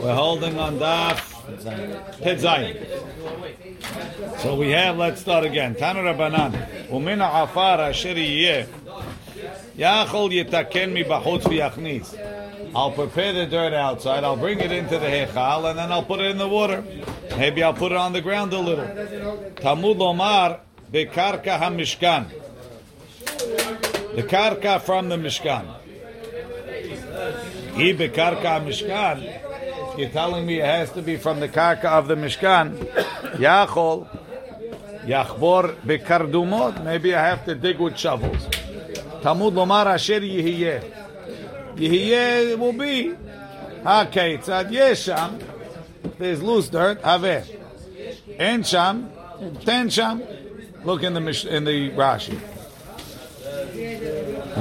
We're holding on Daf Pet So we have, let's start again. Tanu Rabbanan. Umina afar asher yiyeh. Yachol yitaken mi bachutz v'yachnis. I'll prepare the dirt outside. I'll bring it into the hechal, and then I'll put it in the water. Maybe I'll put it on the ground a little. Tamud lomar bekarka hamishkan. The karka from the mishkan. He bekarka mishkan. You're telling me it has to be from the karka of the mishkan. Yachol yachbor bekardumot. Maybe I have to dig with shovels. Tamud lomar asher yihiyeh. Yihiyeh will be. Okay, tzad yesham. There's loose dirt. Haveh. En sham. Ten sham. Look in the in the Rashi.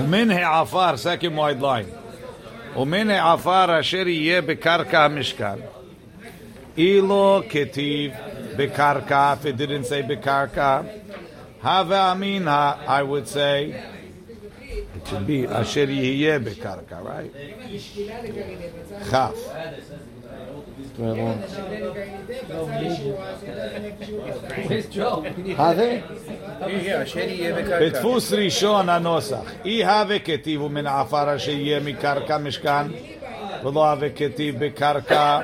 Min afar second wide line. ומן העפר אשר יהיה בקרקע המשכן. אילו כתיב בקרקע, if it didn't say בקרקע, הווה אמינא, I would say, it should be אשר יהיה בקרקע, right? כף. בדפוס ראשון הנוסח, אי הווה כתיב ומן העפר אשר יהיה מקרקע משכן, ולא הווה כתיב בקרקע.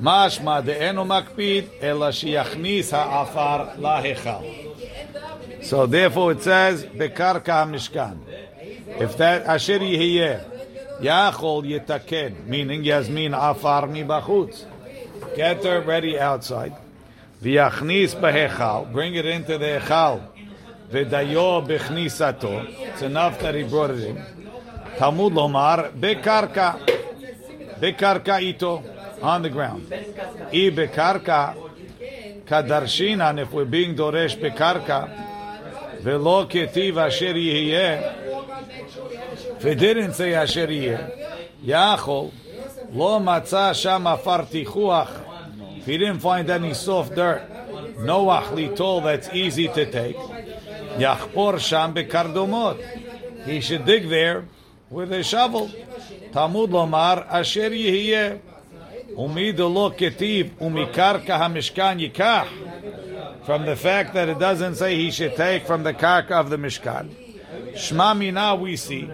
משמע דאינו מקפיד, אלא שיכניס העפר להיכל. So therefore it says, בקרקע המשכן. If that אשר יהיה, Yachol yitaken, meaning Yasmin afar mi bachutz. Get her ready outside. V'yachnis behechal, bring it into the echal. V'dayo bechnisato, it's enough that he brought it in. Talmud lomar bekarka, bekarka ito, on the ground. I bekarka kadarshina, and if we're being doresh bekarka, ולא כתיב אשר יהיה, ודidn't say אשר יהיה, יכול, לא מצא שם עפר תיכוח, if he didn't find any soft dirt, Noach litol that's easy to take. Yachpor sham bekardomot. He should dig there with a shovel. Talmud lomar asher yihiyeh. Umid lo ketiv umikarka hamishkan yikach. from the fact that it doesn't say he should take from the karka of the mishkan. Shma mina we see.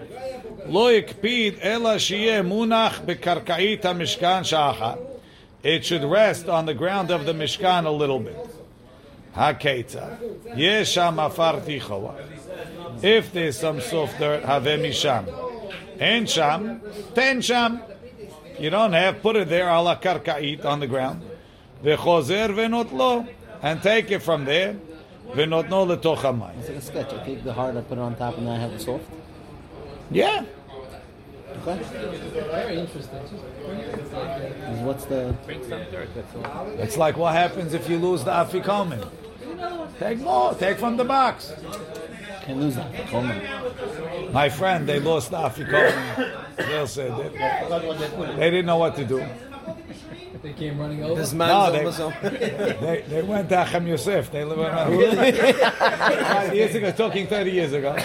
Lo yikpid ela shiyeh munach bekarkait hamishkan shachat it should rest on the ground of the Mishkan a little bit. Haketza. Yesham afar tichowa. If there's some soft dirt, have misham. En sham, ten sham. You don't have, put it there ala karka'it on the ground. V'chozer v'not lo. And take it from there. V'not no letoch hamayim. It's like a sketch. I take the hard, I put it on top, and then I have the soft. Yeah. Okay. Very interesting. And what's the? Bring some dirt. It's like what happens if you lose the afikomen. Take more. Take from the box. Can't lose that. Come on. My friend, they lost the afikomen. They'll say they, they didn't know what to do. They came running over. This No, they- They, they went to Acham Yosef. They live around five years ago, talking 30 years ago.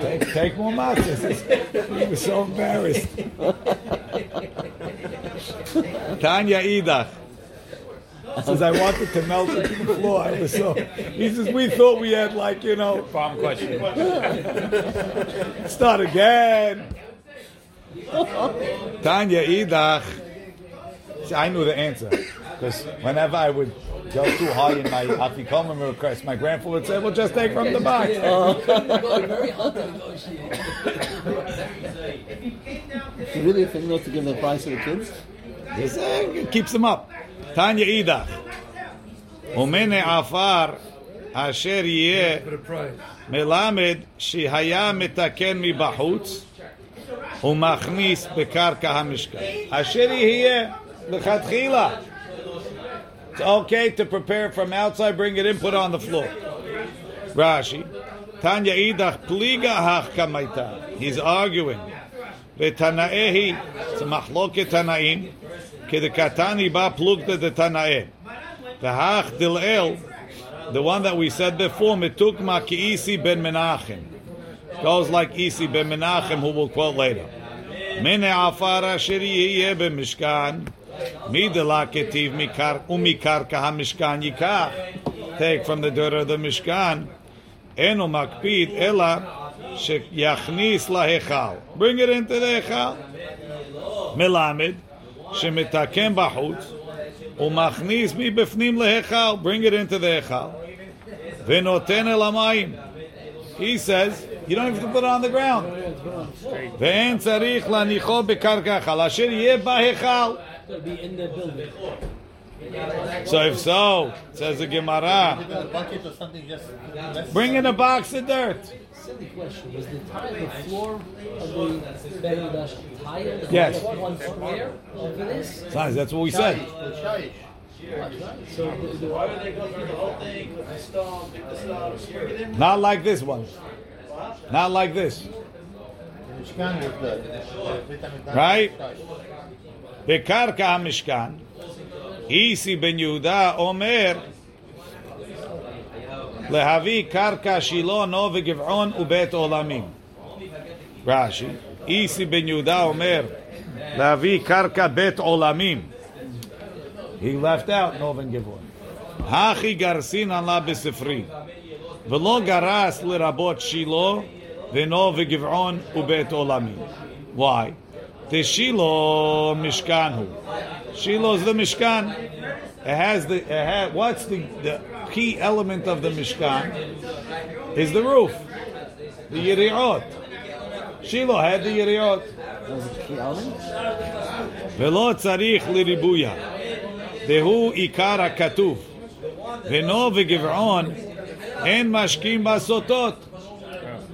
Take, take more matzahs. He was so embarrassed. Tanya Idach says, I wanted to melt it to the floor. I was so. He says, we thought we had like, you know. Bomb question. Start again. Tanya Idach. See, I knew the answer. Because whenever I would go too high in my Afikoman request, my grandfather would say, well, just take from the box. Is it really a thing not to give the price to the kids? Yes, uh, keeps them up. Tanya Idach. Umene Afar Asher Yeh Melamed Shihaya Mitaken Mibahutz. ומכניס בקרקע המשכן. אשר יהיה לכתחילה. It's okay to prepare from outside, bring it in, put it on the floor. Rashi. Tanya idach pliga hach kamaita. He's arguing. V'tanaehi. It's a machloket tanaim. Kedekatani ba plugta de tanae. V'hach dil'el. The one that we said before, mitukma ki isi ben menachem. Goes like Isi ben Menachem, who we'll quote later. Mene afara shiriyeh b'mishkan, midela ketiv mikar umikarka mishkan yikach. Take from the dirt of the Mishkan. Eno makpid ela sheyachnis lahechal. Bring it into the hechal. Melamed shemitakem bahutz umachnis mi befnim lehechal. Bring it into the hechal. Venoten elamayim. He says. You don't have to put it on the ground. Tzarich lanicho bekarkachal asher yeh bahechal. So if so, says the Gemara, bring in a box of dirt. Silly question. Was the tile the floor of the tile? Yes. One square? That's what we said. So why would they go through the whole thing with the stone, pick the stone, Not like this one. Not like this. Mishkan was the Beit HaMikdash. Right? בקרקע המשכן, איסי בן יהודה אומר להביא קרקע שילה, נו וגבעון ובית עולמים. רש"י, איסי בן יהודה אומר להביא קרקע בית עולמים. He left out נו וגבעון. הכי גרסינן לה בספרי, ולא גרס לרבות שילה ונו וגבעון ובית עולמי. Why? Teshilo Mishkan hu. Shilo is the Mishkan. It has the. It has, what's the, the key element of the Mishkan? Is the roof. The Yiriot. Shilo had the Yiriot. Was it key element? Velo tzarich liribuya. Dehu ikara katuv. Veno v'givon and mashkim basotot.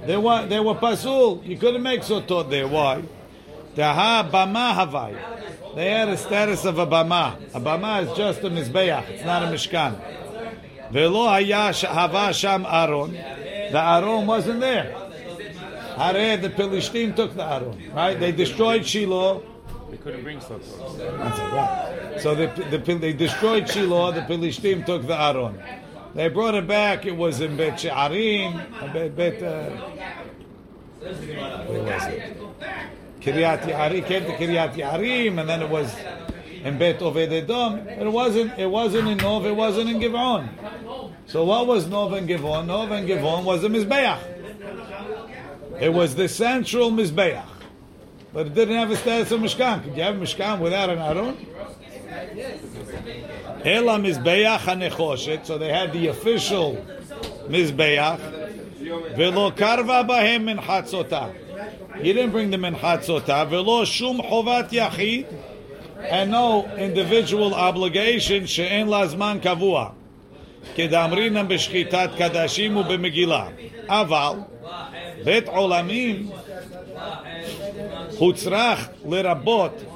They were they were pasul. You couldn't make sotot there. Why? Taha bama havai. They had a status of a bama. A bama is just a mizbeach. It's not a mishkan. Velo hayash hava sham aron. The aron wasn't there. Hare the Pelishtim took the aron. Right? They destroyed Shiloh. They couldn't bring sotot. So they, they, they destroyed Shiloh. The Pelishtim took the aron. They brought it back. It was in Bet She'arim, Bet, uh, where was it? Kiryat Yarim came to Kiryat Yarim, and then it was in Bet Oved Edom. It wasn't. It wasn't in Nov. It wasn't in Givon. So what was Nov and Givon? Nov and Givon was the Mizbeach. It was the central Mizbeach, but it didn't have a status of Mishkan. Could you have a Mishkan without an Aron? Ela Mizbeach HaNechoshet. So they had the official Mizbeach. Velo karva bahem min chatzotah. You didn't bring them in chatzotah. Velo shum chovat yachid. And no individual obligation she'en lazman kavua. כדאמרינם בשחיטת קדשים ובמגילה. אבל בית עולמים הוצרך לרבות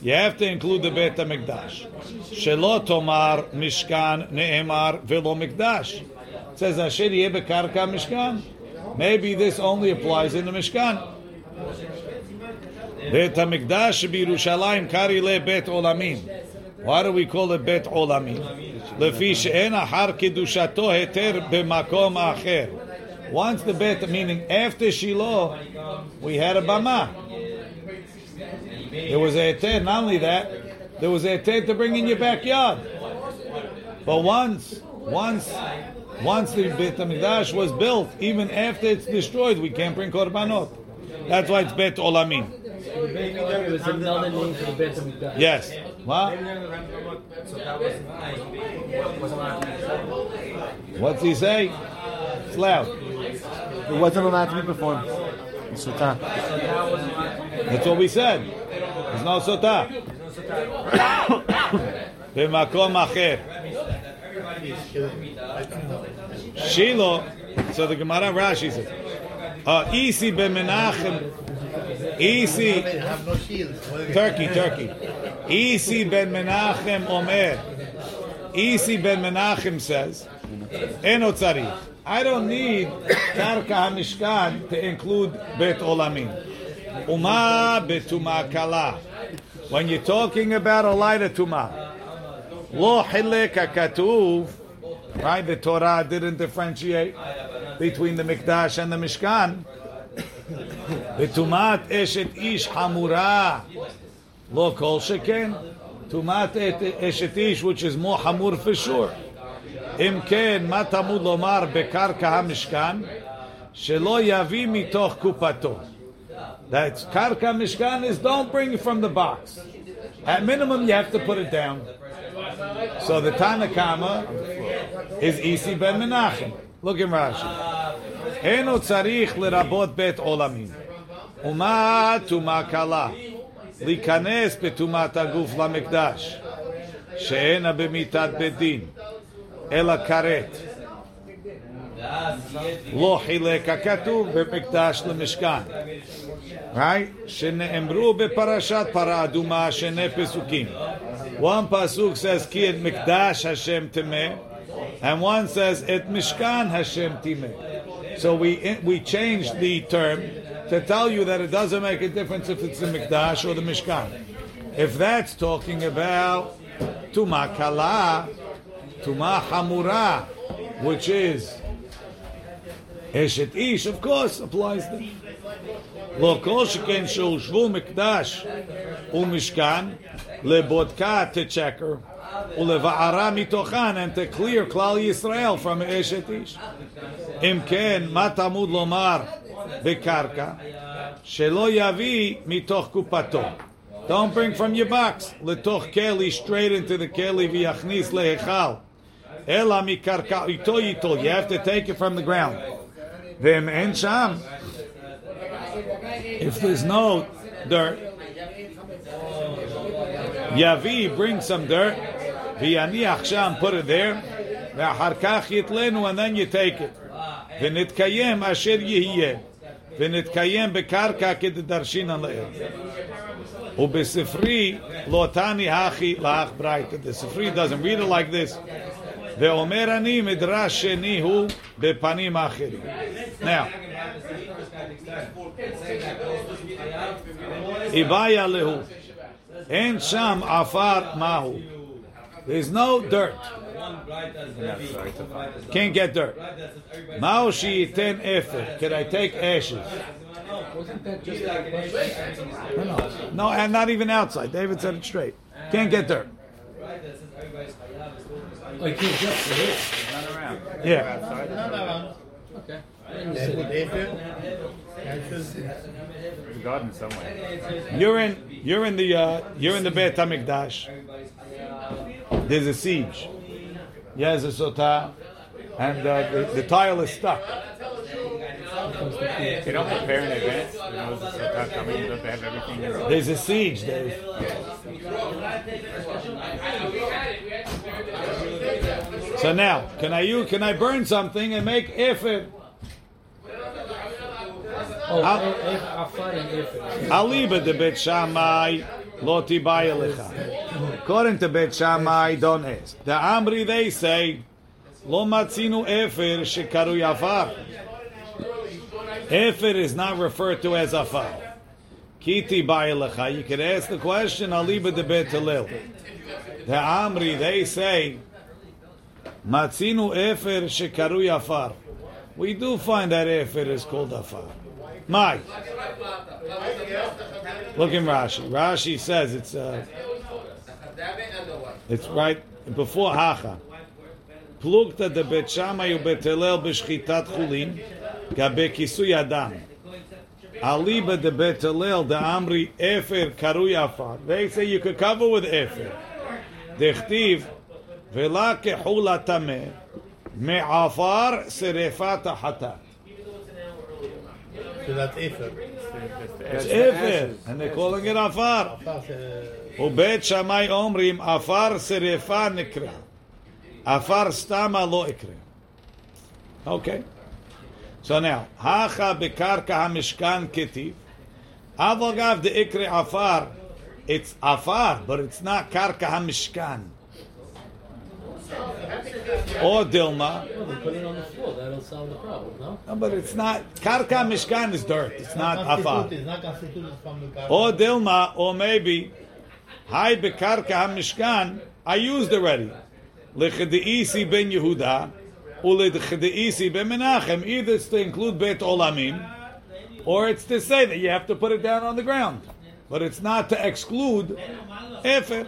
you have to include the Beit HaMikdash. Shelo tomar mishkan ne'emar velo mikdash. It says asher yeh bekarka mishkan. Maybe this only applies in the Mishkan. Beit HaMikdash b'Yerushalayim kari le Beit Olamim. Why do we call it bet Olamim? Lefi she'en ahar kedushato heter b'makom acher. Once the Beit, meaning after Shiloh, we had a Bama. There was a heter, not only that, there was a heter to bring in your backyard. But once, once, once the Beit HaMikdash was built, even after it's destroyed, we can't bring korbanot. That's why it's Bet Olamim. Beit Hamikdash was another name for the Beit Hamikdash. Yes. What? What's he say? It's loud. It wasn't allowed to be performed. That's what we said. It's not sota. B'makom acher. Shilo. So the Gemara Rashi says, "Isi bemenachem." Isi, Turkey, Turkey. Isi ben Menachem Omer. Isi ben Menachem says, "Eno tzarich." I don't need Karka Hamishkan to include Bet Olamin. Uma betuma kala. When you're talking about a lighter tuma, lo hilek hakatuv, right? The Torah didn't differentiate between the Mikdash and the Mishkan. וטומאת אשת איש חמורה, לא כל שכן. טומאת אשת איש, which is more חמור for sure. אם כן, מה תמוד לומר בקרקע המשכן? שלא יביא מתוך קופתו. That's קרקע משכן is don't bring it from the box. At minimum, you have to put it down. So the Tanakama is Isi ben Menachem. Look in Rashi. אינו צריך לרבות בית עולמים. ומה טומאה קלה? להיכנס בטומאת הגוף למקדש, שאינה במיתת בית דין, אלא כרת. לא חילק הכתוב במקדש למשכן. Right? שנאמרו בפרשת פרה אדומה שני פסוקים. One pasuk says כי את מקדש השם טמא, and one says את משכן השם טימא. So we, we changed the term to tell you that it doesn't make a difference if it's the Mikdash or the Mishkan. If that's talking about Tuma Kala, Tuma Hamura, which is Eshet Ish, of course, applies there. לא כל שכן שהושבו מקדש ומשכן לבודקה תצ'קר ולבערה מתוכן and to clear כלל ישראל from אשת איש. אם כן, מה תמוד לומר בקרקע? שלא יביא מתוך קופתו. Don't bring from your box לתוך כלי, straight into the כלי ויכניס להיכל. אלא מקרקעיתו ייטול. You have to take it from the ground. ואם אין שם, if there's no dirt, יביא, bring some dirt, ויניח שם, put it there, ואחר כך יתלנו, and then you take it. ונתקיים אשר יהיה, ונתקיים בקרקע כדדרשינן לעיל. ובספרי לא תני הכי לך ברייתא. The ספרי doesn't read it like this. ואומר אני מדרש שני הוא בפנים אחרים. Now, איבאיה להו. אין שם עפר מהו. There's no dirt. Can't get dirt. מהו שייתן אפר? Can I take ashes? Wasn't that just like question? No, no. No, and not even outside. David said it straight. Can't get dirt. Oh, you can't jump for this. Yeah. Not around. Okay. Then you They said put it. Ephraim, ashes, There's a garden somewhere. You're in. You're in the. Uh, you're in the Beit Hamikdash. There's a siege. Yes, a sotah, and uh, the, the tile is stuck. They don't prepare in advance. They know the coming. Don't they have everything There's a siege, Dave. So now, can I you can I burn something and make ephod? Aliba de Bet Shammai loti lecha. According to Bet Shammai, don't ask. The Amri they say lo matzinu efer shekaru yafar. Efer is not referred to as afar. Kiti lecha. You could ask the question Aliba de Bet Hillel. The Amri they say matzinu efer shekaru yafar. We do find that efer is called afar. My. Look in Rashi. Rashi says it's uh, it's right before Hacha. Plugta de Bet Shammai u Bet Hillel b'shchitat chulin gabe kisui adam. Aliba de Bet de Amri Efer karui afar. They say you could cover with Efer. Dechtiv vela kehula tameh me'afar serefat hatat. so that's Ephraim. It's Efer, and they're calling it afar. ובית שמאי אומרים, עפר שרפה נקרא. עפר סתמה לא יקרה. אוקיי. So now, הכה בקרקע המשכן כתיב. אבל אגב, דאקרא עפר, it's עפר, but it's not קרקע המשכן. or Dilma. No? but it's not. Karka Mishkan is dirt. It's not Afa. Or Dilma, or maybe, Hi Bekarka Mishkan, I used already. Lechediisi ben Yehuda, ulechediisi ben Menachem. Either it's to include Beit Olamim, or it's to say that you have to put it down on the ground. But it's not to exclude Efer.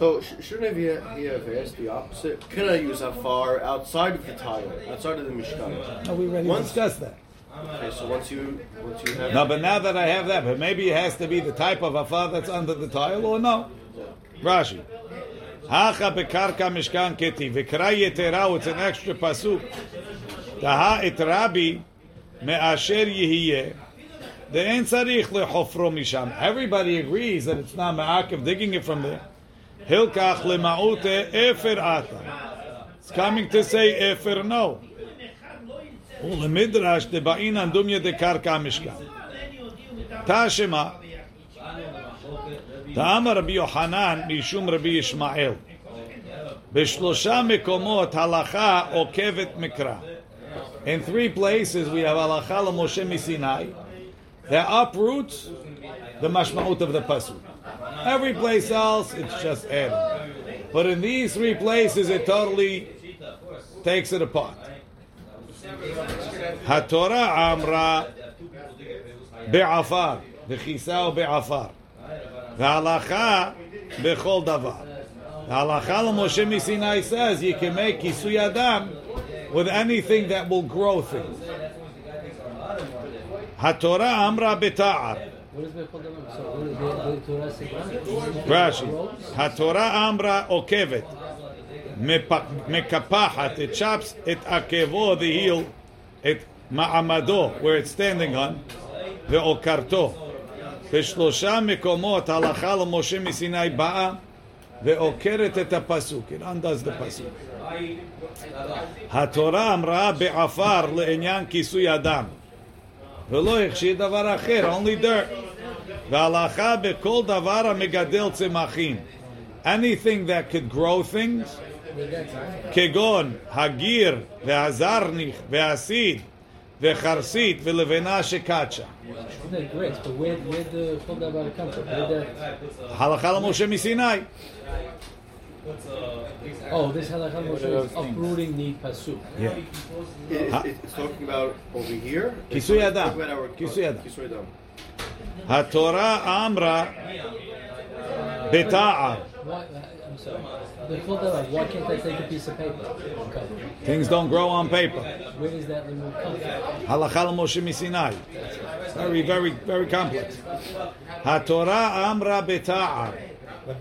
So sh- shouldn't he have, he have asked the opposite? Can I use afar outside of the tile, outside of the mishkan? Are we ready Once- discussed that. Okay, so once you once you have No, but now that I have that, but maybe it has to be the type of afar that's under the tile, or no? Rashi. Hacha bekarka mishkan keti v'kra yetera. It's an extra pasuk. Taha et Rabbi me'asher yihiyeh. The en tzarich lehofro misham. Everybody agrees that it's not ma'akev digging it from there. Hilkach lema'ute efer ata. It's coming to say efer no. ולמדרש דבעינן דומיה דקרקע המשכן. תשמע, תאמר רבי יוחנן משום רבי ישמעאל. בשלושה מקומות הלכה עוקבת מקרא. In three places we have הלכה למשה מסיני that uproots the mashmaut of the pasuk. Every place else, it's just adding. But in these three places, it totally takes it apart. Hatorah Amra Be'afar, Bechisa Be'afar. Halacha Bechol Davar. Halacha Moshe Misinai says you can make Kisui Adam with anything that will grow things. Hatorah Amra Beta'ar. What is Bechol Davar? So what is the, the Torah say? רש"י, התורה אמרה עוקבת, מפ- מקפחת, it chops את עקבו, the heel, את מעמדו, where it's standing on, ועוקרתו. בשלושה מקומות הלכה למשה מסיני באה ועוקרת את הפסוק. It undoes the פסוק. התורה אמרה בעפר לעניין כיסוי אדם. ולא החשיד דבר אחר, only dirt. והלכה בכל דבר המגדל צמחים. Anything that could grow things, כגון הגיר והזרניך והסיד וחרסית ולבנה שקדשה. Isn't great? But where where the Bechol Davar come from? Where that? הלכה למשה מסיני. Oh, this halakha Moshe is uprooting the pasuk. Yeah. It, it, it's talking about over here. It's כיסוי talking אדם. HaTorah Amra Beta'ar. Before why can't they take a piece of paper? Things don't grow on paper. Where does Misinai. Very, very, very complex. HaTorah Amra Beta'ar.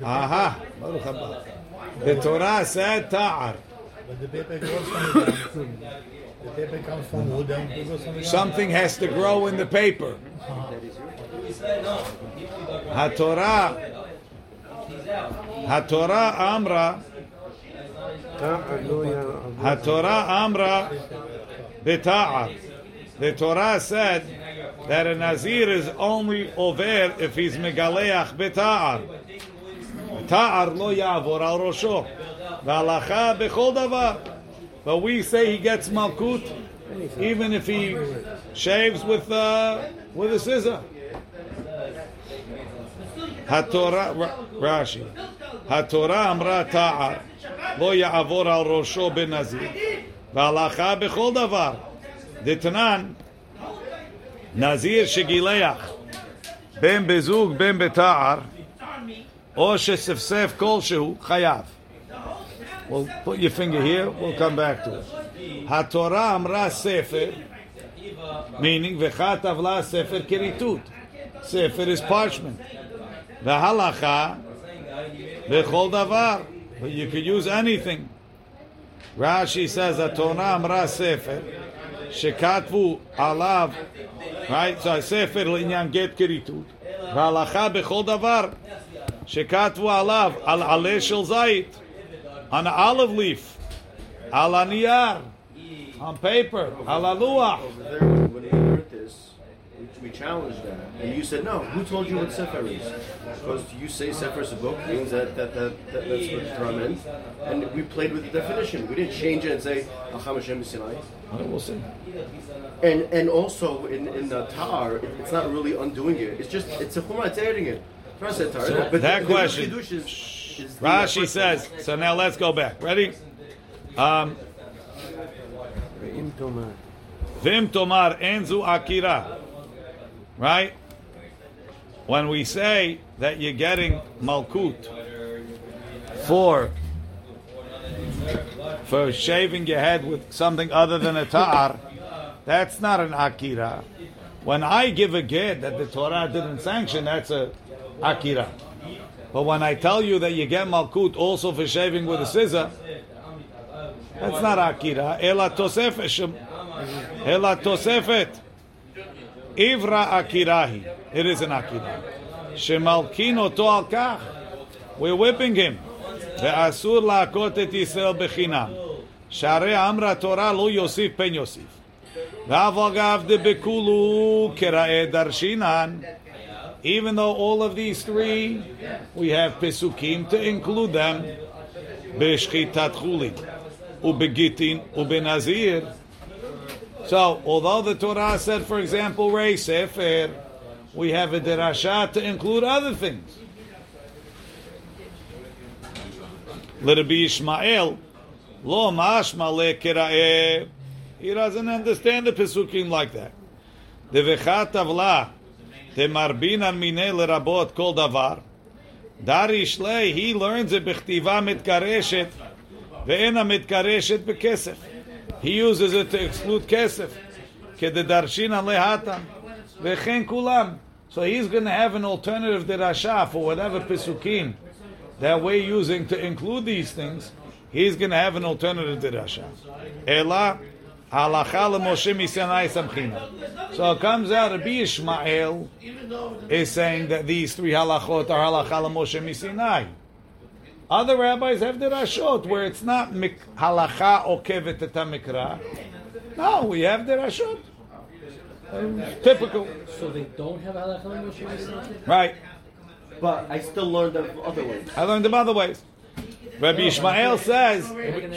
Aha. Baruch The Torah said But the paper grows the paper comes from wood. Something has to grow in the paper. HaTorah, HaTorah Amra, HaTorah Amra Beta'ar. The Torah said that a Nazir is only over if he's Megaleach Beta'ar. Ta'ar lo yavor al rosho. V'alacha bechol davar. But we say he gets malkut even if he shaves with uh, with a scissor. HaTorah, Ra- Rashi, HaTorah אמרה תער, לא יעבור על ראשו בנזיר, והלכה בכל דבר. דתנן, נזיר שגילח, בין בזוג בין בתער, או שספסף כלשהו, חייב. Well, put your finger here, we'll come back to it. התורה אמרה ספר, meaning וכתב לה ספר כריתות. ספר is parchment. והלכה בכל דבר. But you could use anything. Rashi says התורה אמרה ספר, שכתבו עליו, right? So הספר לעניין גט כריתות. והלכה בכל דבר, שכתבו עליו, על עלה של זית, on an olive leaf, alaniyar, on paper, alaluah. We challenged that, and you said no. Who told you what sefer is? Because you say sefer is a book means that, that, that, that that's what Torah meant, and we played with the definition. We didn't change it and say Hashem Sinai. We'll see. And and also in in the tar, it, it's not really undoing it. It's just it's a chumah. it's adding it. So that question. Kiddush is, is the Rashi says, so now let's go back. Ready? Um, Vim tomar enzu akira. Right? When we say that you're getting malkut for for shaving your head with something other than a tar, that's not an akira. When I give a get that the Torah didn't sanction, that's a akira. But when I tell you that you get malkut also for shaving with a scissor, that's not akira. Ela tosefet. shem- Ela tosefet. Ivra akirahi. It is an akira. Shemalkin oto al kach. We're whipping him. ואסור להכות את ישראל בחינם. שהרי אמרה תורה לא יוסיף פן יוסיף. ואף אגב דבכולו כראה דרשינן. even though all of these three, we have pesukim to include them. Beshchitat chulin, ubegitin, ubenazir. So, although the Torah said, for example, rei sefer, we have a derasha to include other things. Rabbi Ishmael, lo mashma lekiraeh. He doesn't understand the pesukim like that. Devechat avlah te marbinan mine lerabot kol davar. Dari shlei, he learns it b'chtiva mitkareshet, ve'ena mitkareshet bekesef. He uses it to exclude kesef. Kededarshinan lehatam, ve'chen kulam. So he's going to have an alternative derasha for whatever pesukim that we're using to include these things. He's going to have an alternative derasha. Ela halacha leMoshe misanai samchina. So it comes out to be Ishmael is saying that these three halachot are halacha leMoshe misinai. Other rabbis have derashot where it's not mik- halacha okevet et mikra. No, we have derashot. Um, Typical, So they don't have halakha Moshe Messiah? right? But I still learned of other ways. I learned them other ways. Rabbi Ishmael says,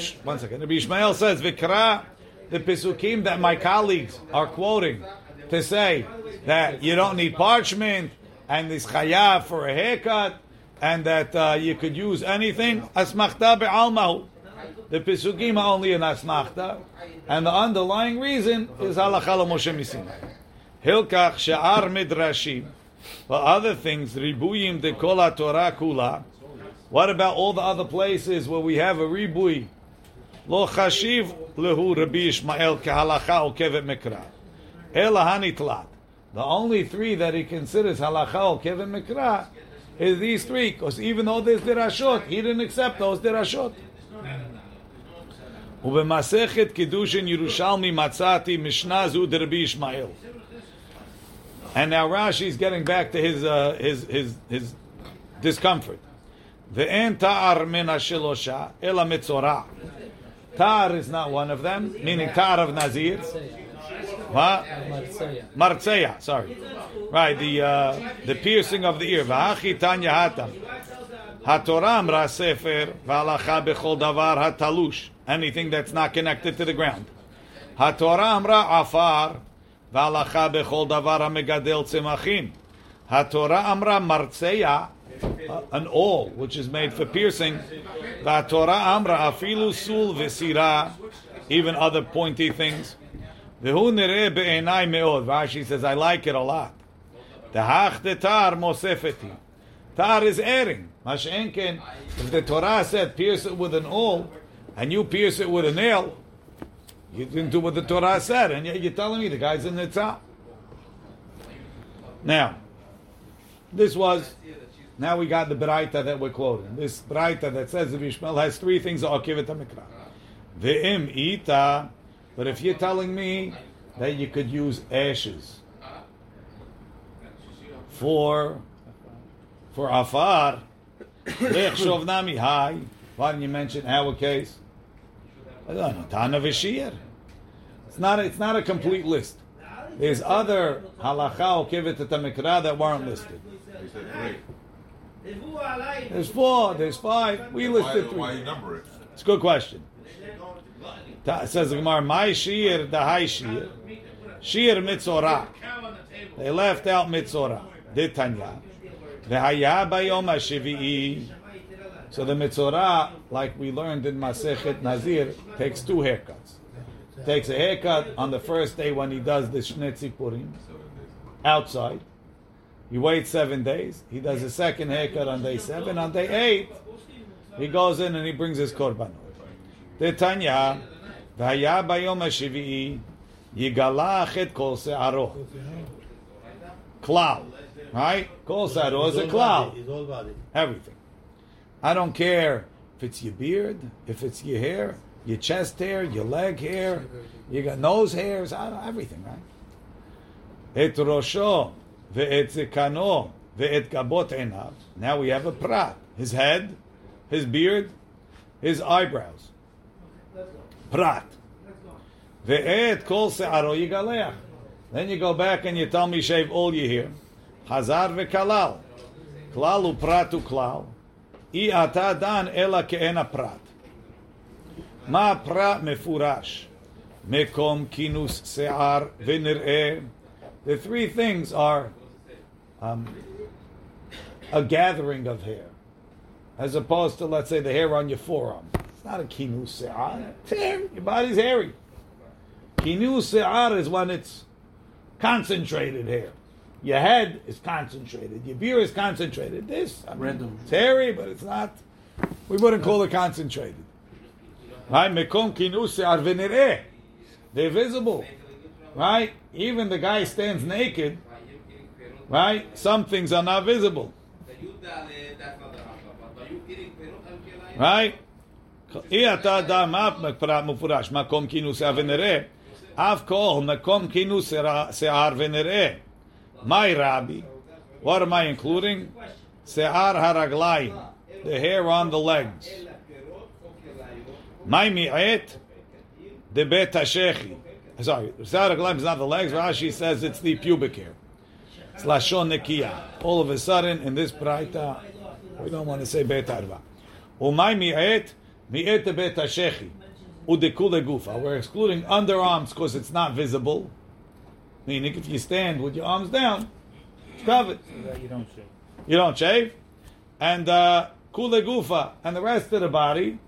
Shh, one second. Rabbi Ishmael says, Vikra, the Pesukim that my colleagues are quoting to say that you don't need parchment and this chayav for a haircut and that uh, you could use anything. Asmachta be'almahu. The Pesukim are only an asmachta, and the underlying reason is halacha Moshe Misin. Hilkach she'ar midrashim. But other things, ribuyim de kol Torah kula. What about all the other places where we have a ribui? Lo chashiv lehu Rabbi Ishmael kehalacha ukevet mikra. Ela hanitlat. The only three that he considers halacha ukevet mikra is these three, because even though there's derashot, he didn't accept those derashot. ובמסכת קידושין ירושלמי מצאתי משנה זו דרבי ישמעאל. And now Rashi is getting back to his uh, his his his discomfort. Ve'en ta'ar min hashilosha ela mitzorah. Ta'ar is not one of them, meaning Tar of Nazir. What? Martzeya, sorry. Right, the uh, the piercing of the ear. V'hachi tanya hatam. V'alacha davar hatalush. Anything that's not connected to the ground. HaTorah afar v'alacha davar martzeya, uh, Uh, an awl which is made for piercing. VaTorah amra afilu sul v'sira, even other pointy things. V'hu nireh be'enai me'od. Rashi says, I like it a lot. Dehach de tar mosefeti. Tar is adding. Mashenken, if the Torah said pierce it with an awl, and you pierce it with a nail, you didn't do what the Torah said, and yet you're telling me the guy's in the top. Now, this was, now we got the Braita that we're quoting. This Braita that says the Ishmael has three things that are kivet mikra. Ve'im ita, but if you're telling me that you could use ashes for for afar, nami hai. Why didn't you mention our case? I don't know. It's not. It's not a complete list. There's other halacha or kivet that weren't listed. He said three. There's four. There's five. We Why, listed why three. you number it? It's a good question. Ta- Says the Gemara, my shir, the high shir, shir mitzorah. They left out mitzorah. Did Tanya. The hayah bayom hashivi'i. So the mitzorah, like we learned in Masechet Nazir, takes two haircuts. takes a haircut on the first day when he does the Shnetzi Purim outside. He waits seven days. He does a second haircut on day seven. On day eight, he goes in and he brings his korbanot. The Tanya, v'haya bayom hashvi'i yigalach et kol se'aro. Klal, right? Kol se'aro is a. His body. Everything. I don't care if it's your beard, if it's your hair, your chest hair, your leg hair, you got nose hairs, I don't, everything, right? Et rosho ve'et zikano ve'et gabot enav. Now we have a prat. His head, his beard, his eyebrows. Prat. Ve'et kol se'aro yigaleach. Then you go back and you tell me shave all your hair. Hazar ve'kalal. Klal uprat uklal. אי אתה דן אלא כאין הפרט. מה הפרט מפורש? מקום כינוס שיער ונראה. The three things are um, a gathering of hair, as opposed to, let's say, the hair on your forearm. It's not a kinus se'ar. It's hair. Your body's hairy. Kinus se'ar is when it's concentrated hair. Your head is concentrated. Your beard is concentrated. This, I mean, Random. It's hairy, but it's not. We wouldn't call it concentrated. Right? Mekom se'ar. They're visible. Right? Even the guy stands naked. Right? Some things are not visible. Right? אי אתה דע מה פרט מפורש, מקום כינוס שיער ונראה, אף כל מקום כינוס שיער ונראה. מהי רבי? What am I including? שיער הרגליים, the hair on the legs. מהי מיעט? דבית השכי. Sorry, שיער הרגליים is not the legs, Rashi says it's the pubic hair. Lashon Nekiya. All of a sudden, in this Braita, we don't want to say Beit Arva. Umay mi'et, mi'et bet hashechi. Udekule gufa. We're excluding underarms because it's not visible. Meaning, if you stand with your arms down, it's covered. You don't shave. You don't shave. And uh, kule gufa, and the rest of the body,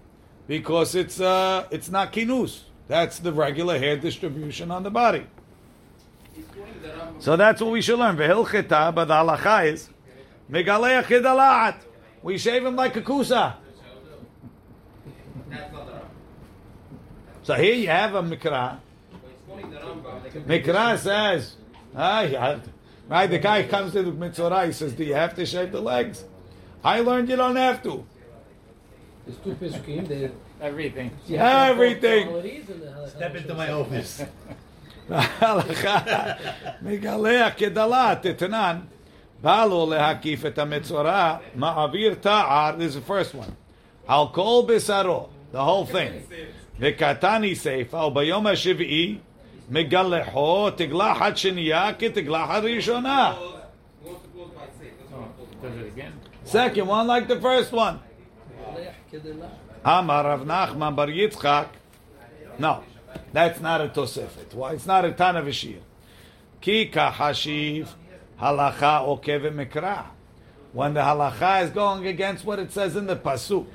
because it's uh, it's not kinus. That's the regular hair distribution on the body. So that's what we should learn. Vehilcheta, but the halacha is megaleach kedalat. We shave him like a kusa. So here you have a mikra. Mikra says, ah, you have right? The guy comes to the mitzvah. He says, "Do you have to shave the legs?" I learned you don't have to. There's two pesukim. They Everything. you have to Everything. follow these and the halakha Step into my office. ההלכה מגלח כדלת, אתנן, בא לו להקיף את המצורע, מעביר תער, this is the first one, על כל בשרו, the whole thing, וקטן סיפה, וביום השביעי, מגלחו תגלחת שנייה כתגלחת ראשונה. Does it again? Second one like the first one. Amar Rav Nachman Bar Yitzchak. No, that's not a Tosefet. Why? It's not a Tana V'shir. Ki kahashiv halacha okevet mikra. When the halacha is going against what it says in the pasuk,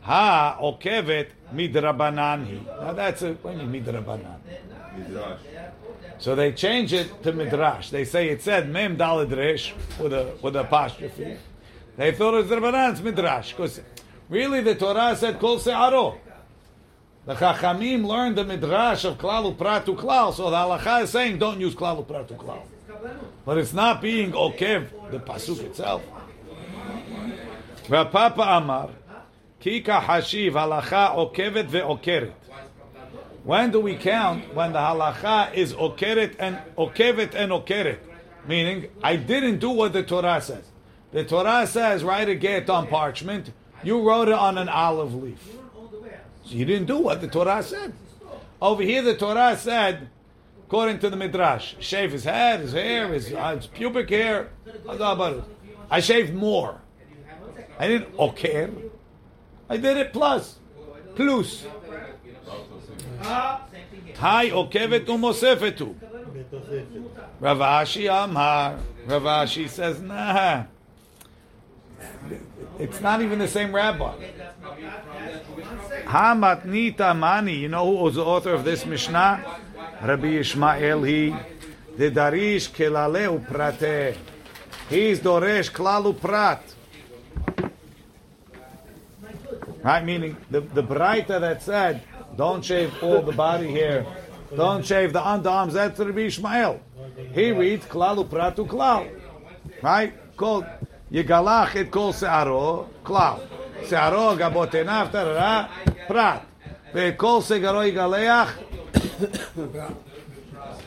ha okevet midrabananhi. Now that's a what do you mean midrabanan. So they change it to midrash. They say it said mem dalid resh with a with a apostrophe. They thought it was midrash because really the Torah said kol se'aro. The Chachamim learned the midrash of klal upratu klal. So the halacha is saying don't use klal upratu klal. But it's not being okev the pasuk itself. Rav Papa Amar kika hashiv halacha okevet ve'okeret. When do we count? When the halacha is okeret and okevet and okeret. Meaning, I didn't do what the Torah says. The Torah says, write a get on parchment. You wrote it on an olive leaf. He didn't do what the Torah said. Over here, the Torah said, according to the Midrash, shave his head, his hair, his, uh, his pubic hair. I shaved more. I didn't okay. I did it plus. Plus. Hi, okevet umosefetu. Rav Ashi Amar. Rav Ashi says, nah it's not even the same rabbi. Hamatnita Mani. You know who was the author of this Mishnah? Rabbi Ishmael. He the Darish Kelaleu Prate. He's Doresh Klalu Prat. Right, meaning the the Braita that said, don't shave all the body hair, don't shave the underarms. That's Rabbi Ishmael. He reads Klalu Pratu Klal. Right? Called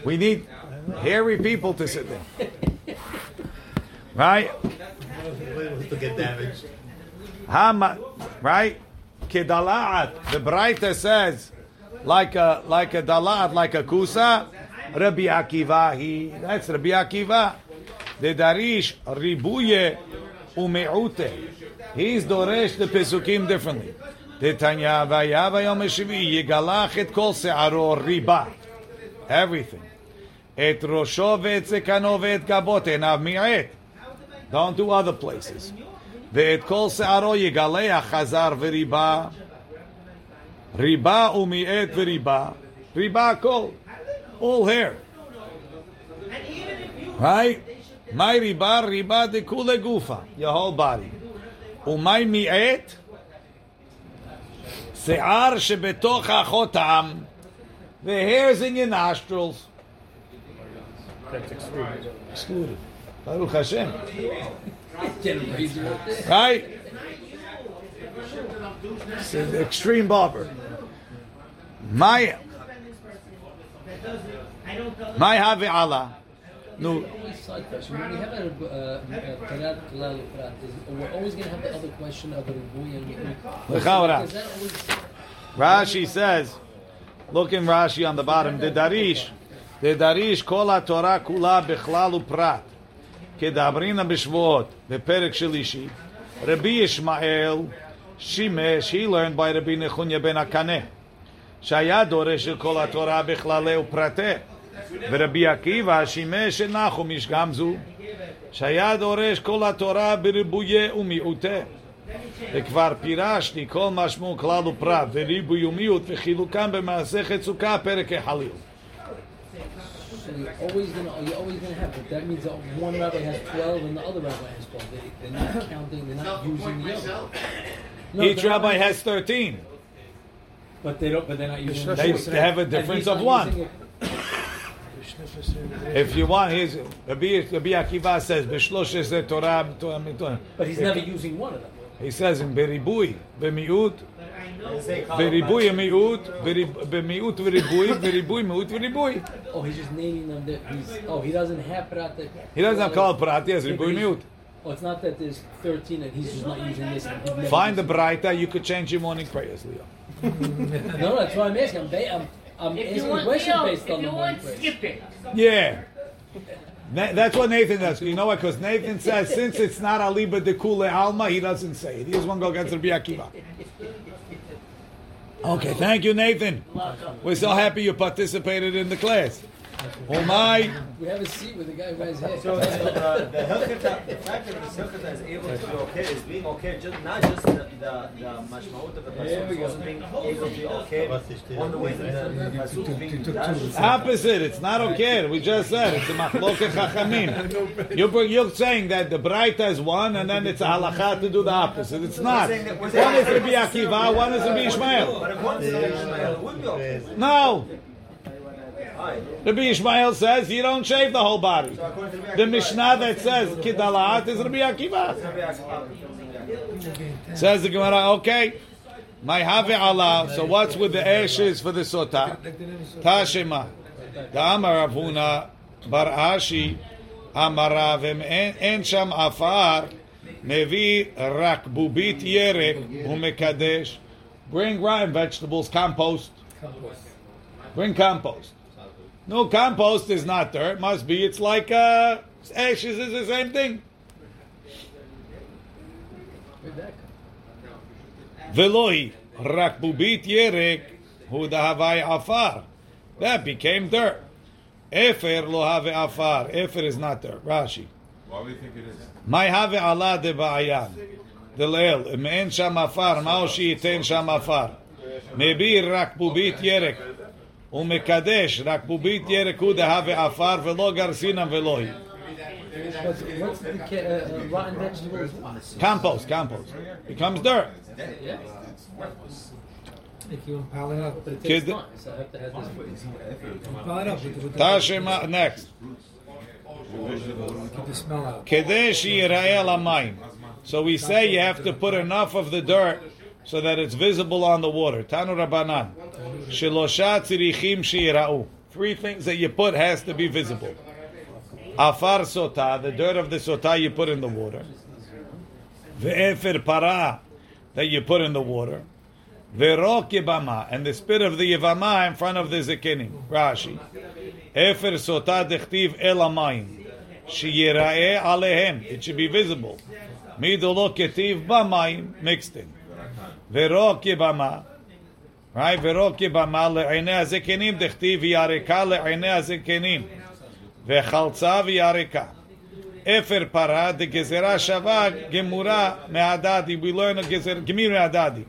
We need hairy people to sit there. Right? right? Kedalaat. The Braita says, like a like a dalat, like a kusa. Rabbi Akiva, he that's Rabbi Akiva. The Darish ribuye umeute. He's doresh the pesukim differently. Detanya vaya vayom eshivi yigalach et kol se'aro riba. Everything. Et rosho ve'et zekano ve'et gabot enav Don't do other places. Ve'et kol se'aro yigaleach chazar v'riba. Riba umi'et v'riba. Riba kol. All hair. Right? My riba riba de kule gufa, your whole body. Umay mi'et se'ar shebetoch achotam, the hairs in your nostrils. That's excluded. Excluded. Baruch Hashem. right? It's an extreme barber. My, my have Allah. No, Always side question. When we have a uh, uh, Tarat Kalal Prat, is- we're always going to have the other question of the Rubuy and Mi'ut. L'chaora. Is that always Rashi says, look in Rashi on the bottom. The Darish, the Darish kol Torah kula bechlal uprat. כדברינא בשבועות, בפרק שלישי, רבי ישמעאל שימש, he learned by רבי נחוניה בן הקנה, שהיה דורש של כל התורה בכללי ופרטי, ורבי עקיבא שימש של נחום איש גם זו, שהיה דורש כל התורה בריבויי ומיעוטי. וכבר פירשתי כל משמעו כלל ופרט, וריבוי ומיעוט וחילוקם במסכת סוכה, פרק החליל. So you're always gonna you're always gonna have it. That means that one rabbi has twelve and the other rabbi has twelve. They, they're not counting. They're not using the other. No, Each they're not- rabbi has 13. But they don't. But they're not using. They, the they have a And difference he's of not one. using it. If you want, here's Rabbi, Rabbi Akiva says. But he's never using one of them. He says in beribui, b'miut, beribui miut, b'miut v'ribui, beribui miut v'ribui. Oh, he's just naming them. That he's. Oh, he doesn't have prat. He doesn't have kol prat, he has Yeah, but ribui miut. Oh, it's not that there's thirteen and he's just not using this. and he's never Find the using- braita, you could change your morning prayers, Leo. No, no, that's what I'm asking. I'm, I'm, I'm If you a want, question Leo, based if on you the want, one skip it. Yeah. Na- That's what Nathan does. You know what? Because Nathan says since it's not aliba de kule alma, he doesn't say it. He doesn't want to go against Rabbi Akiva. Okay, thank you, Nathan. We're so happy you participated in the class. Oh my! We have a seat with the guy who has hair. So, so the, the hilchata, the fact that the hilchata is able to be okay is being okay, just not just the the, the mashmaut of the pasuk, it's also being able to be okay on the way that the, the pasuk being dashed. Opposite. It's not okay. We just said it's a machloket chachamim. You're, you're saying that the braita is one, and then it's a halacha to do the opposite. It's not. One is saying- Rabbi Akiva, one is Rabbi Ishmael. But if one is Ishmael, it would be okay. No. Rabbi Ishmael says you don't shave the whole body. So according to Rabbi The Mishnah that says kidalat is Rabbi Akiva. Says the Gemara, okay. My have Allah. So what's with the ashes for the sota? Tashema. The Amar Avuna Bar Ashi Amarav en en sham afar mevi rak bubit yerek umekadesh. Bring rotten vegetables, compost. Bring compost. No compost is not dirt. Must be. It's like uh, ashes is the same thing. That? Veloi rak bubit yerek hu dahavai afar. That became dirt. Efer lo have afar. Efer is not dirt. Rashi. Why do you think it is? My have Allah de ba'ayan. The leil. En sham afar. Mao shi yiten sham afar. Mebir rak bubit yerek. ומקדש רק בובית ירק הוא דהווה עפר ולא גרסינם ולא היא. What's, what's the ca- uh, uh, rotten vegetables? Compost, compost. Becomes dirt. Yeah. If you pile it up, But it takes Kid- time, so I have to have this. pile it up with, with the, Tashema, next. keep the smell out. Kedesh yira'eh lamayim. So we say you have to put enough of the dirt so that it's visible on the water. Tanu Rabbanan. Shelosha tzirichim. Three things that you put has to be visible. Afar sota, the dirt of the sota you put in the water. Ve'efer para, that you put in the water. Ve'rok yibama, and the spit of the yivama in front of the zekinim. Rashi. Efer sota dechtiv el amayim. Sheyira'eh alehem. It should be visible. Midolo ketiv bamayim, mixed in. Ve'rok yibama. Right? Ve'rok yibama le'einei hazekinim dechtiv yareka le'einei hazekinim. וחלצה וירקה. אפר פרה דגזרה שווה גמורה מהדדי. Learn a גזר, גמיר מהדדי.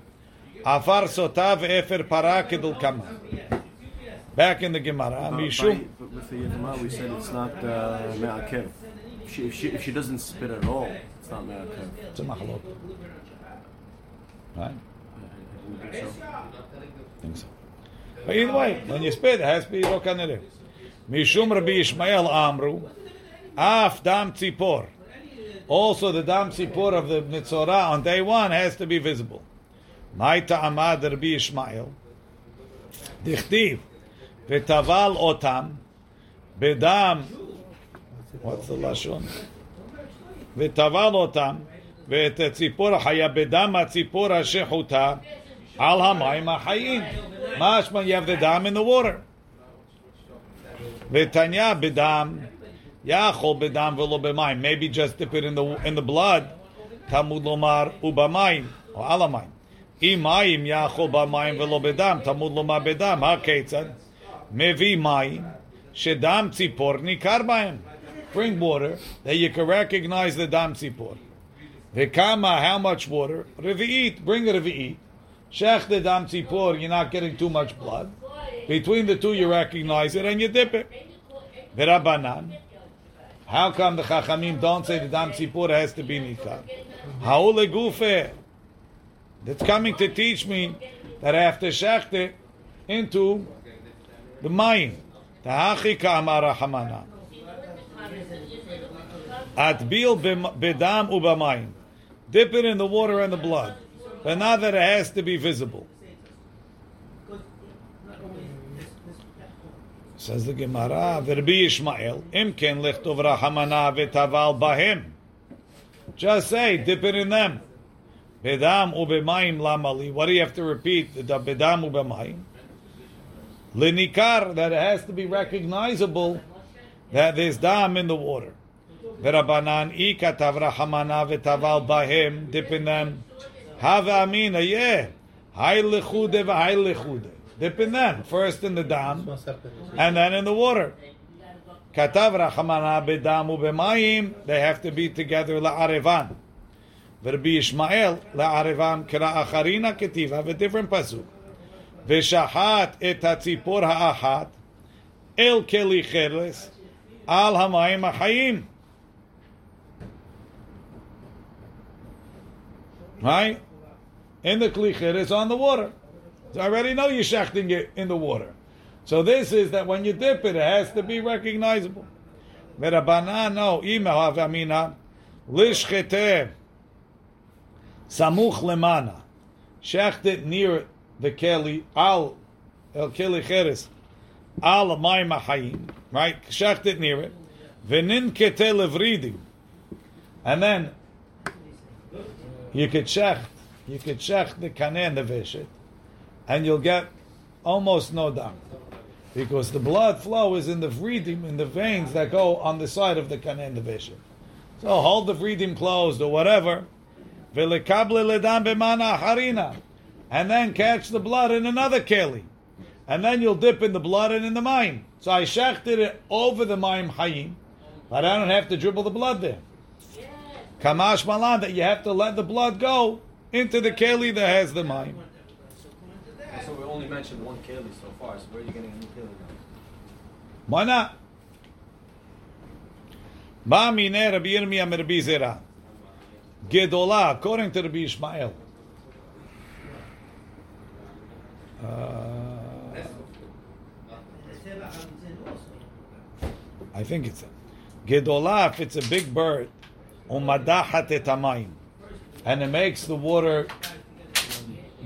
עפר סוטה ואפר פרה כדלקמה. Back in the Gemara, משום... with the Yatama, we said it's not uh, me'akev. If she, if, she, if she doesn't spit at all, it's not me'akev. It's a machlok. Right? I think so. think so. But either way, when you spit, it has to be rokanere. Mishum Rabbi Ishmael Amru, Af Dam Tzipor. Also, the Dam Tzipor of the Mitzorah on day one has to be visible. Maita Amad Rabbi Ishmael. Dichtiv. V'taval otam. Bedam. What's the lashon? וטבל אותם, ואת הציפור החיה בדם הציפור השחוטה Al hamayim hayin. mashma you have the dam in the water. V'tanya b'dam. Yachol b'dam v'lo b'mayim. Maybe just dip it in the in the blood. Tamud lomar ubamayim or alamayim. Imayim yachol b'mayim v'lo b'dam. Tamud lomar b'dam. Ha'ketzad. Mevi mayim. Shedam tzipor nikar b'ayim. Bring water that you can recognize the dam tzipor. V'kama, how much water? Revi'it, bring a revi'it. Shech the dam tzipor, you're not getting too much blood. Between the two, you recognize it and you dip it. Verabanan. How come the chachamim don't say the dam tzipor has to be nikar? Haule gufe. That's coming to teach me that shecht it into the mayim. Tahachi ka'amar rahamana. Atbil bedam ubamayim. Dip it in the water and the blood. But not that it has to be visible. Says the Gemara, Verbi Ishmael, Imken lichtov rahamana v'taval bahim. Just say, dip it in them. Bedam ubemayim lamali. What do you have to repeat? The bedam ubemayim. Linikar, that it has to be recognizable that there's dam in the water. Verabanan i katav rahamana v'taval bahim, dip in them. Have amina, yeah. Hay lechude v'hay lechude. Dip in them. First in the dam, and then in the water. Katav rachamana bedam ubemayim, they have to be together la'arevan. Verbi Ishmael la'arevan kira acharina ketiv, have a different pasuk. V'shahat et hatzipor el keli cheres al hamayim ha'chayim. Right? In the klicher is on the water. So I already know you're shechting it in the water. So this is that when you dip it, it has to be recognizable. No, lishchete, samuch lemana, shecht it near the keli, al, el keli cheres, al mayim ha'chayim, right? Shecht it near it. V'nin kete levridim. And then you could check, you could check the kanen, the veshit, and you'll get almost no dam. Because the blood flow is in the vridim, in the veins that go on the side of the kanen, the veshit. So hold the vridim closed or whatever, harina, and then catch the blood in another keli. And then you'll dip in the blood and in the mayim. So I shechted it over the mayim hayim, but I don't have to dribble the blood there. Kamash malan that you have to let the blood go into the keli that has the mayim. So we only mentioned one keli so far. So where are you getting a new keli? Why not? Ma mineh Rabbi Yirmiyah mi Rabbi Zera. Gedola, according to Rabbi Ishmael. Uh, I think it's a Gedola if it's a big bird. Umadahat et hamayim. And it makes the water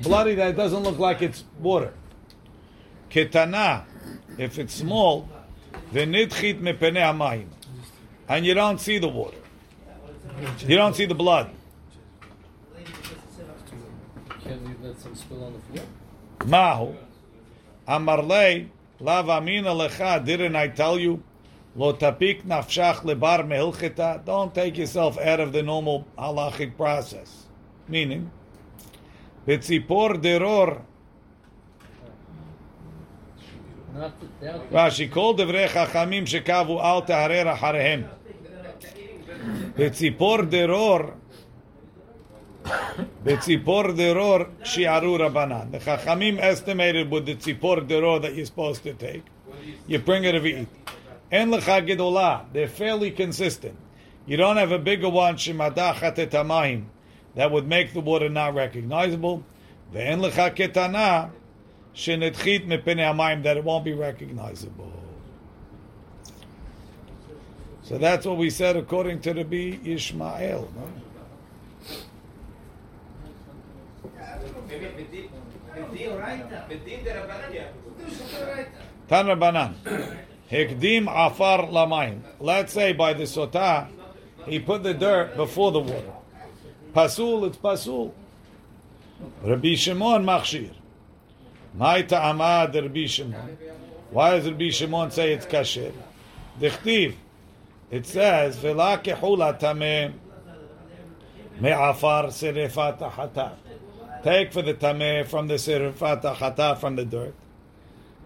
bloody that it doesn't look like it's water. Ketana, if it's small, v'nidchit mepene hamayim. And you don't see the water. You don't see the blood. Can't leave that some spill on the floor. Mahu. Amarlei, lav amina lecha, didn't I tell you? Lo tapik nafshach lebar mehilcheta. Don't take yourself out of the normal halachic process. Meaning, betzipor deror. Rashi, kol devrei chachamim shekavu al taharer acharehem. Betzipor deror. Betzipor deror shiaru rabanan. The chachamim estimated with the tzipor deror that you're supposed to take. You bring it to eat. En lecha. They're fairly consistent. You don't have a bigger one shemadachat etamayim that would make the water not recognizable. Ve'en lecha ketana shenetchit mepene hamayim that it won't be recognizable. So that's what we said according to Rabbi Ishmael. No? Tan Rabbanan. Hekdim afar lamayim. Let's say by the sotah, he put the dirt before the water. Pasul, it's pasul. Rabbi Shimon machshir. My ta'amad Rabbi Shimon. Why does Rabbi Shimon say it's kasher? Dichtiv. It says, "V'la kehula tameh me'afar serefat hatat." Take for the tameh from the serefat hatat from the dirt,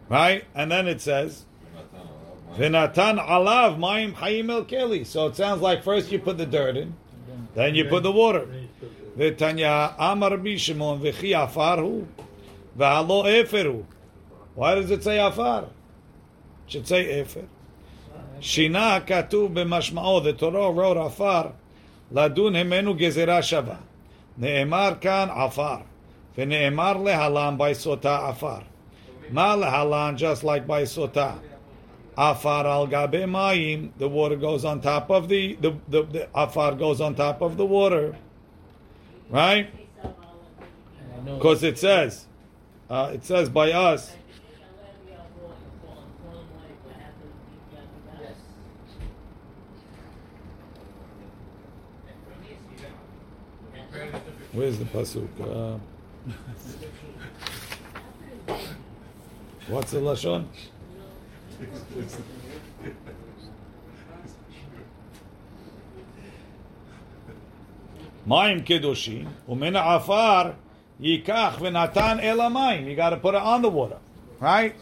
right? And then it says, Vinatan alav mayim chayim el keli. So it sounds like first you put the dirt in, then you put the water. V'tanya amar bishimon v'chi afarhu v'halo eferu. Why does it say afar? It should say efer. Shina katuv b'mashma'o. The Torah wrote afar. Ladun hemenu gezerah shava. Ne'emar kan afar. V'ne'emar lehalan by sota afar. Ma lehalan just like by sota. Afar al gabe mayim, the water goes on top of the the, the the afar goes on top of the water, right? Because it says, uh, it says by us. Where's the pasuk? Uh, what's the lashon? Mayim afar yikach v'natan elamayim. You got to put it on the water, right?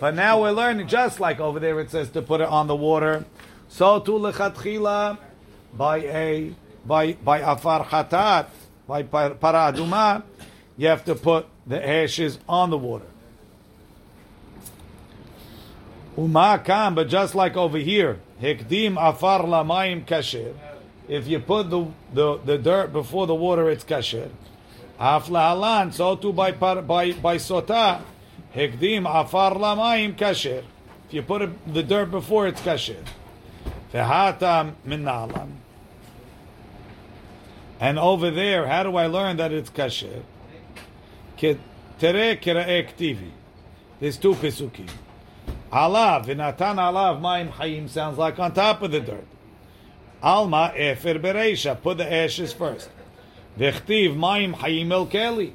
But now we're learning, just like over there it says to put it on the water. So to lechatchila by a by by afar chatat by paraduma, you have to put the ashes on the water. Uma kam, but just like over here, hekdim afar lamayim kasher. If you put the, the, the dirt before the water, it's kasher. Af lahalan, so too by by by sota, hekdim afar lamayim kasher. If you put the dirt before, it's kasher. V'hata min na'alam. And over there, how do I learn that it's kasher? Tere kira'e ktivi. There's two pesukim. Alav, v'natan alav mayim hayim sounds like on top of the dirt. Alma efer bereisha. Put the ashes first. V'chtiv mayim hayim el keli.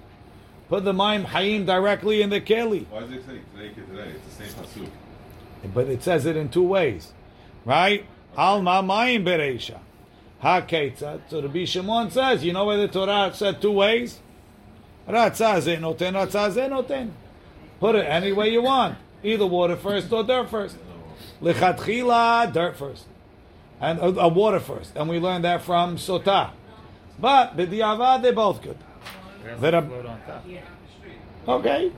Put the mayim hayim directly in the keli. Why does it say today, today? It's the same pasuk. But it says it in two ways, right? Alma mayim bereisha. Ha ketzad. So Rabbi Shimon says, you know where the Torah said two ways? Ratzah zenoten, ratzah zenoten. Put it any way you want. Either water first or dirt first. Lichatchila, dirt first. and uh, uh, water first, and we learned that from Sotah. But b'diavad they're both good. V'rab- Float on top. Okay.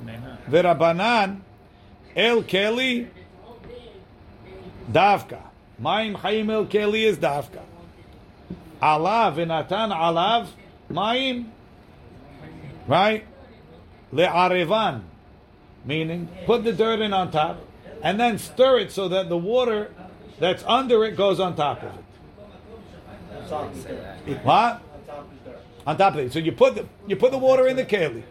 V'rabanan el keli davka. Mayim chayim el keli is davka. Alav v'natan alav mayim. Right? Le'arevan. Meaning, put the dirt in on top, and then stir it so that the water that's under it goes on top of it. What? On top of it. So you put the you put the water in the keli,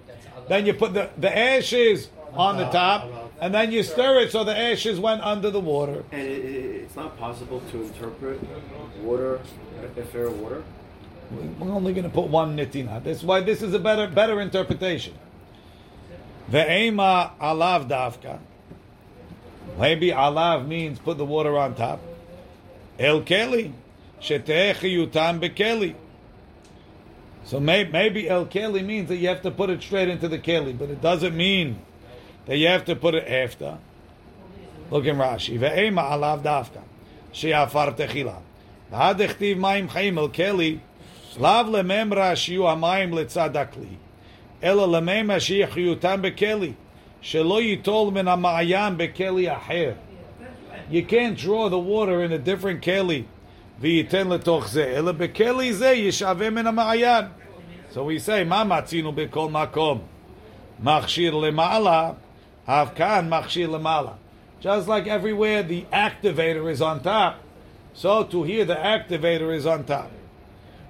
then you put the, the ashes on the top, and then you stir it so the ashes went under the water. And it, it, it's not possible to interpret water, if fair water. We're only going to put one nitina. That's why this is a better better interpretation. Ve'ema alav davka. Maybe alav means put the water on top. El keli. Shetechiyutam bekeli. So may, maybe el keli means that you have to put it straight into the keli, but it doesn't mean that you have to put it after. Look in Rashi. Ve'ema alav davka. She'afar techila. V'adechtiv mayim chaim el keli. Lav lemem rashiu hamayim letzadakli. אלא למימרא שיחיותם בכלי, שלא ייטול מן המעיין בכלי אחר. You can't draw the water in a different כלי וייתן לתוך זה, אלא בכלי זה ישאבה מן המעיין. So we say, מה מצינו בכל מקום? מכשיר למעלה, אף כאן מכשיר למעלה. Just like everywhere the activator is on top, so to here the activator is on top.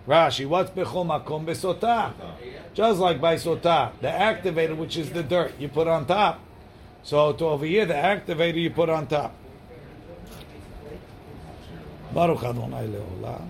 Rashi, what's bechol makom besotah? Just like by sotah, the activator, which is the dirt, you put on top. So to over here, the activator you put on top. Baruch Adonai leolam.